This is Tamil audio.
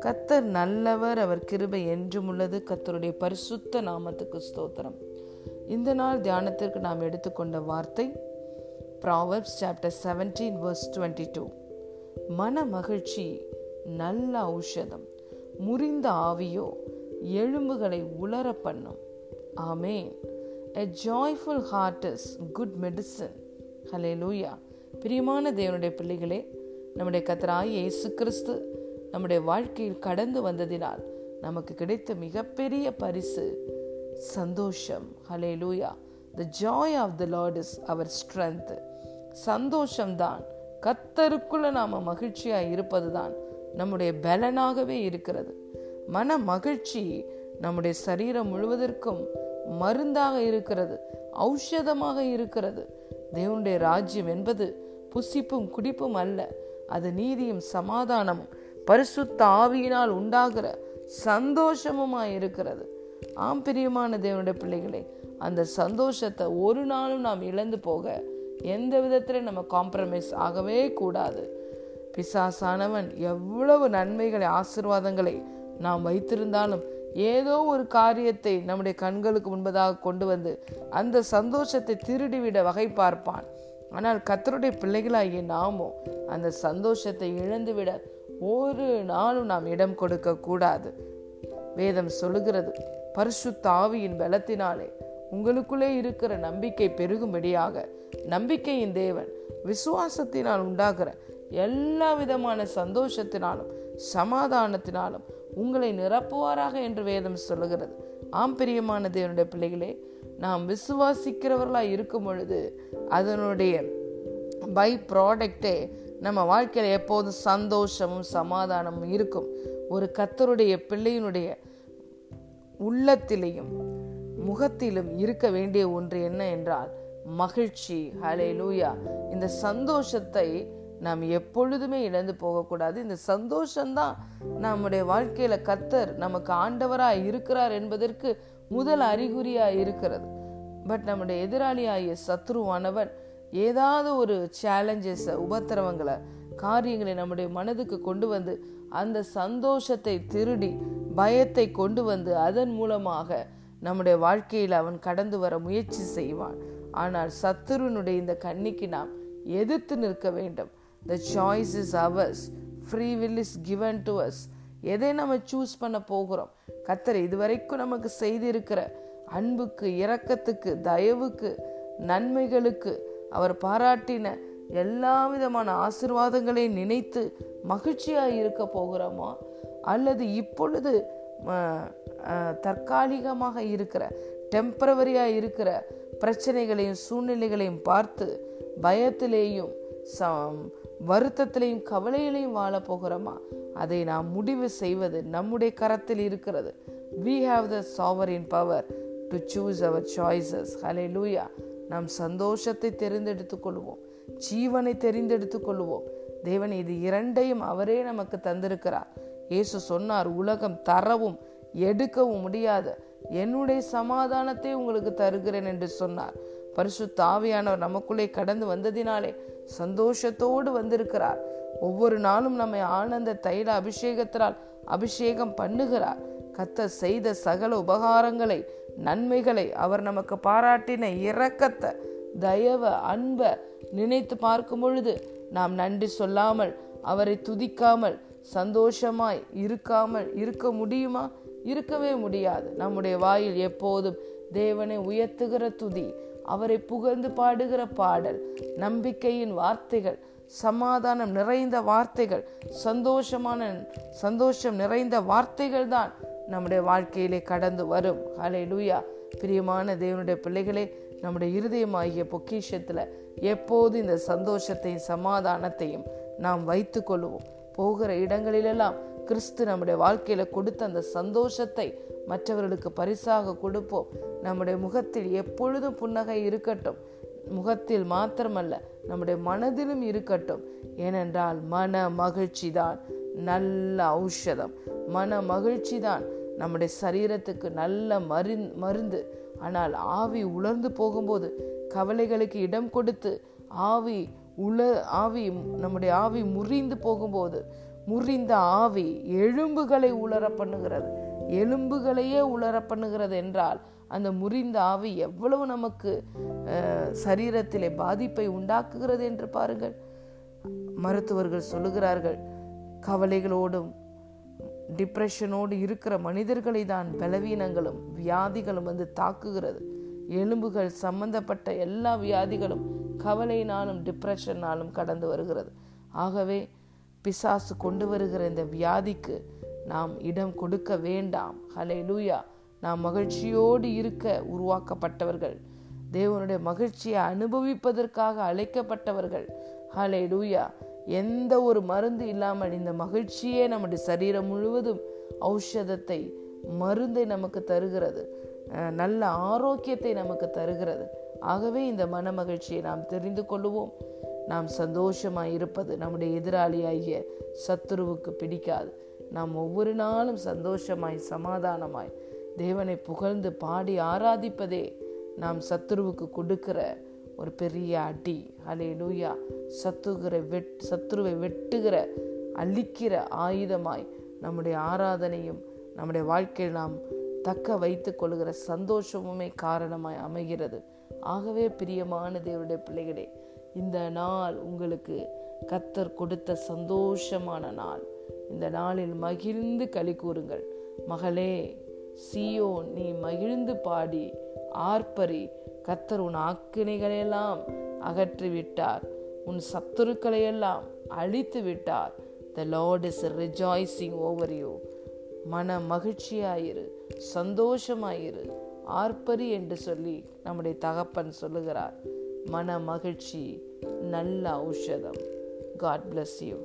கத்தர் நல்லவர் அவர் கிருபை என்றும் உள்ளது. கத்தருடைய பரிசுத்த நாமத்துக்கு ஸ்தோத்திரம். இந்த நாள் தியானத்திற்கு நாம் எடுத்துக்கொண்ட வார்த்தை Proverbs chapter seventeen verse twenty two மன மகிழ்ச்சி நல்ல ஔஷதம் முறிந்த ஆவியோ எலும்புகளை உலர பண்ணும். ஆமேன். A joyful heart is good medicine hallelujah பிரியமான தேவனுடைய பிள்ளைகளே நம்முடைய கத்தராய் இயேசு கிறிஸ்து நம்முடைய வாழ்க்கையில் கடந்து வந்ததினால் நமக்கு கிடைத்த மிகப்பெரிய பரிசு சந்தோஷம். Hallelujah the joy of the lord is our strength சந்தோஷம்தான். கத்தருக்குள்ள நாம மகிழ்ச்சியா இருப்பதுதான் நம்முடைய பலனாகவே இருக்கிறது. மன மகிழ்ச்சி நம்முடைய சரீரம் முழுவதற்கும் மருந்தாக இருக்கிறது ஔஷதமாக இருக்கிறது. தேவனுடைய ராஜ்யம் என்பது புசிப்பும் குடிப்பும் அல்ல. அது நீதியும் சமாதானமும் பரிசுத்த ஆவியினால் உண்டாகிற சந்தோஷமுமா இருக்கிறது ஆம் பிரியமான தேவனுடைய பிள்ளைகளே அந்த சந்தோஷத்தை ஒரு நாளும் நாம் இழந்து போக எந்த விதத்தில் நம்ம காம்ப்ரமைஸ் ஆகவே கூடாது. பிசாசானவன் எவ்வளவு நன்மைகளை ஆசிர்வாதங்களை நாம் வைத்திருந்தாலும் ஏதோ ஒரு காரியத்தை நம்முடைய கண்களுக்கு முன்பதாக கொண்டு வந்து அந்த சந்தோஷத்தை திருடிவிட வகை பார்ப்பான். ஆனால் கத்தருடைய பிள்ளைகளாகிய நாமோ அந்த சந்தோஷத்தை இழந்துவிட ஒரு நாளும் நாம் இடம் கொடுக்க கூடாது. வேதம் சொல்லுகிறது பரிசு தாவியின் பலத்தினாலே உங்களுக்குள்ளே இருக்கிற நம்பிக்கை பெருகும்படியாக நம்பிக்கையின் தேவன் விசுவாசத்தினால் உண்டாகிற எல்லா விதமான சந்தோஷத்தினாலும் சமாதானத்தினாலும் உங்களை நிரப்புவாராக என்று வேதம் சொல்லுகிறது. ஆம் பிரியமான தேவனுடைய பிள்ளைகளே நாம் விசுவாசிக்கிறவர்களாக இருக்கும் பொழுது அதனுடைய பை ப்ராடக்டே நம்ம வாழ்க்கையில் எப்போதும் சந்தோஷமும் சமாதானமும் இருக்கும். ஒரு கத்தருடைய பிள்ளையினுடைய உள்ளத்திலையும் முகத்திலும் இருக்க வேண்டிய ஒன்று என்ன என்றால் மகிழ்ச்சி. ஹலே லூயா இந்த சந்தோஷத்தை நாம் எப்பொழுதுமே இழந்து போகக்கூடாது. இந்த சந்தோஷம்தான் நம்முடைய வாழ்க்கையில கத்தர் நமக்கு ஆண்டவராய் இருக்கிறார் என்பதற்கு முதல் அறிகுறியா இருக்கிறது. பட் நம்முடைய எதிராளியாகிய சத்ருவானவன் ஏதாவது ஒரு சேலஞ்சஸை உபத்திரவங்களை காரியங்களை நம்முடைய மனதுக்கு கொண்டு வந்து அந்த சந்தோஷத்தை திருடி பயத்தை கொண்டு வந்து அதன் மூலமாக நம்முடைய வாழ்க்கையில் அவன் கடந்து வர முயற்சி செய்வான். ஆனால் சத்துருனுடைய இந்த கண்ணிக்கு நாம் எதிர்த்து நிற்க வேண்டும். The choice is ours free will is given to us எதை நம்ம சூஸ் பண்ண போகிறோம்? கத்தர் இதுவரைக்கும் நமக்கு செய்திருக்கிற அன்புக்கு இரக்கத்துக்கு தயவுக்கு நன்மைகளுக்கு அவர் பாராட்டின எல்லா விதமான ஆசிர்வாதங்களை நினைத்து மகிழ்ச்சியாக இருக்க போகிறோமா? அல்லது இப்பொழுது தற்காலிகமாக இருக்கிற டெம்பரவரியாக இருக்கிற பிரச்சனைகளையும் சூழ்நிலைகளையும் பார்த்து பயத்திலேயும் வருத்தத்திலையும் கவலையிலையும் வாழ போகிறோமா? அதை நாம் முடிவு செய்வது நம்முடைய கரத்தில் இருக்கிறது. We have the sovereign power to choose our choices hallelujah நாம் சந்தோஷத்தை தெரிந்தெடுத்துக் கொள்வோம் ஜீவனை தெரிந்தெடுத்துக் கொள்வோம் தேவன் இது இரண்டையும் அவரே நமக்கு தந்திருக்கிறார். இயேசு சொன்னார் உலகம் தரவும் எடுக்கவும் முடியாது. என்னுடைய சமாதானத்தை உங்களுக்கு தருகிறேன் என்று சொன்னார். பரிசு தாவியானவர் நமக்குள்ளே கடந்து வந்ததினாலே சந்தோஷத்தோடு வந்திருக்கிறார். ஒவ்வொரு நாளும் நம்மை ஆனந்த தைல அபிஷேகத்தினால் அபிஷேகம் பண்ணுகிறார். கத்த செய்த சகல உபகாரங்களை நன்மைகளை அவர் நமக்கு பாராட்டின இரக்கத்தை தயவ அன்ப நினைத்து பார்க்கும் பொழுது நாம் நன்றி சொல்லாமல் அவரை துதிக்காமல் சந்தோஷமாய் இருக்காமல் இருக்க முடியுமா? இருக்கவே முடியாது. நம்முடைய வாயில் எப்போதும் தேவனை உயர்த்துகிற துதி அவரை புகழ்ந்து பாடுகிற பாடல் நம்பிக்கையின் வார்த்தைகள் சமாதானம் நிறைந்த வார்த்தைகள் சந்தோஷமான சந்தோஷம் நிறைந்த வார்த்தைகள் தான் நம்முடைய வாழ்க்கையிலே கடந்து வரும். ஹலே லூயா பிரியமான தேவனுடைய பிள்ளைகளே நம்முடைய இருதயமாகிய பொக்கிஷத்தில் எப்போது இந்த சந்தோஷத்தையும் சமாதானத்தையும் நாம் வைத்து கொள்வோம். போகிற இடங்களிலெல்லாம் கிறிஸ்து நம்முடைய வாழ்க்கையில் கொடுத்த அந்த சந்தோஷத்தை மற்றவர்களுக்கு பரிசாக கொடுப்போம். நம்முடைய முகத்தில் எப்பொழுதும் புன்னகை இருக்கட்டும். முகத்தில் மாத்திரமல்ல நம்முடைய மனதிலும் இருக்கட்டும். ஏனென்றால் மன மகிழ்ச்சி தான் நல்ல ஔஷதம். மன மகிழ்ச்சி தான் நம்முடைய சரீரத்துக்கு நல்ல மரு மருந்து. ஆனால் ஆவி உலர்ந்து போகும்போது கவலைகளுக்கு இடம் கொடுத்து ஆவி உல ஆவி நம்முடைய ஆவி முறிந்து போகும்போது முறிந்த ஆவி எலும்புகளை உலர பண்ணுகிறது. எலும்புகளையே உலர பண்ணுகிறது என்றால் அந்த முறிந்த ஆவி எவ்வளவு நமக்கு சரீரத்திலே பாதிப்பை உண்டாக்குகிறது என்று பாருங்கள். மருத்துவர்கள் சொல்லுகிறார்கள் கவலைகளோடும் டிப்ரெஷனோடு இருக்கிற மனிதர்களை தான் பலவீனங்களும் வியாதிகளும் வந்து தாக்குகிறது. எலும்புகள் சம்பந்தப்பட்ட எல்லா வியாதிகளும் கவலையினாலும் டிப்ரெஷனாலும் கடந்து வருகிறது. ஆகவே பிசாசு கொண்டு வருகிற இந்த வியாதிக்கு நாம் இடம் கொடுக்க வேண்டாம். ஹலே லூயா நாம் மகிழ்ச்சியோடு இருக்க உருவாக்கப்பட்டவர்கள் தேவனுடைய மகிழ்ச்சியை அனுபவிப்பதற்காக அழைக்கப்பட்டவர்கள். ஹலே லூயா எந்த ஒரு மருந்து இல்லாமல் இந்த மகிழ்ச்சியே நம்முடைய சரீரம் முழுவதும் ஔஷதத்தை மருந்தை நமக்கு தருகிறது. நல்ல ஆரோக்கியத்தை நமக்கு தருகிறது. ஆகவே இந்த மன மகிழ்ச்சியை நாம் தெரிந்து கொள்வோம் நாம் சந்தோஷமாக இருப்பது நம்முடைய எதிராளியாகிய சத்துருவுக்கு பிடிக்காது. நாம் ஒவ்வொரு நாளும் சந்தோஷமாய் சமாதானமாய் தேவனை புகழ்ந்து பாடி ஆராதிப்பதே நாம் சத்துருவுக்கு கொடுக்கிற ஒரு பெரிய அடி. அலே லூயா சத்துகிற வெட் சத்துருவை வெட்டுகிற அழிக்கிற ஆயுதமாய் நம்முடைய ஆராதனையும் நம்முடைய வாழ்க்கையில் நாம் தக்க வைத்துக் கொள்கிற சந்தோஷமுமே காரணமாய் அமைகிறது. ஆகவே பிரியமான தேவனுடைய பிள்ளைகளே இந்த நாள் உங்களுக்கு கத்தர் கொடுத்த சந்தோஷமான நாள். இந்த நாளில் மகிழ்ந்து களி கூறுங்கள். மகளே சியோ நீ மகிழ்ந்து பாடி ஆர்ப்பரி. கத்தர் உன் ஆக்கினைகளையெல்லாம் அகற்றி விட்டார் உன் சத்துருக்களையெல்லாம் அழித்து விட்டார் the lord is rejoicing over you மன மகிழ்ச்சியாயிரு. சந்தோஷமாயிரு. ஆர்ப்பரி என்று சொல்லி நம்முடைய தகப்பன் சொல்லுகிறார். மன மகிழ்ச்சி நல்ல ஔஷதம். God bless you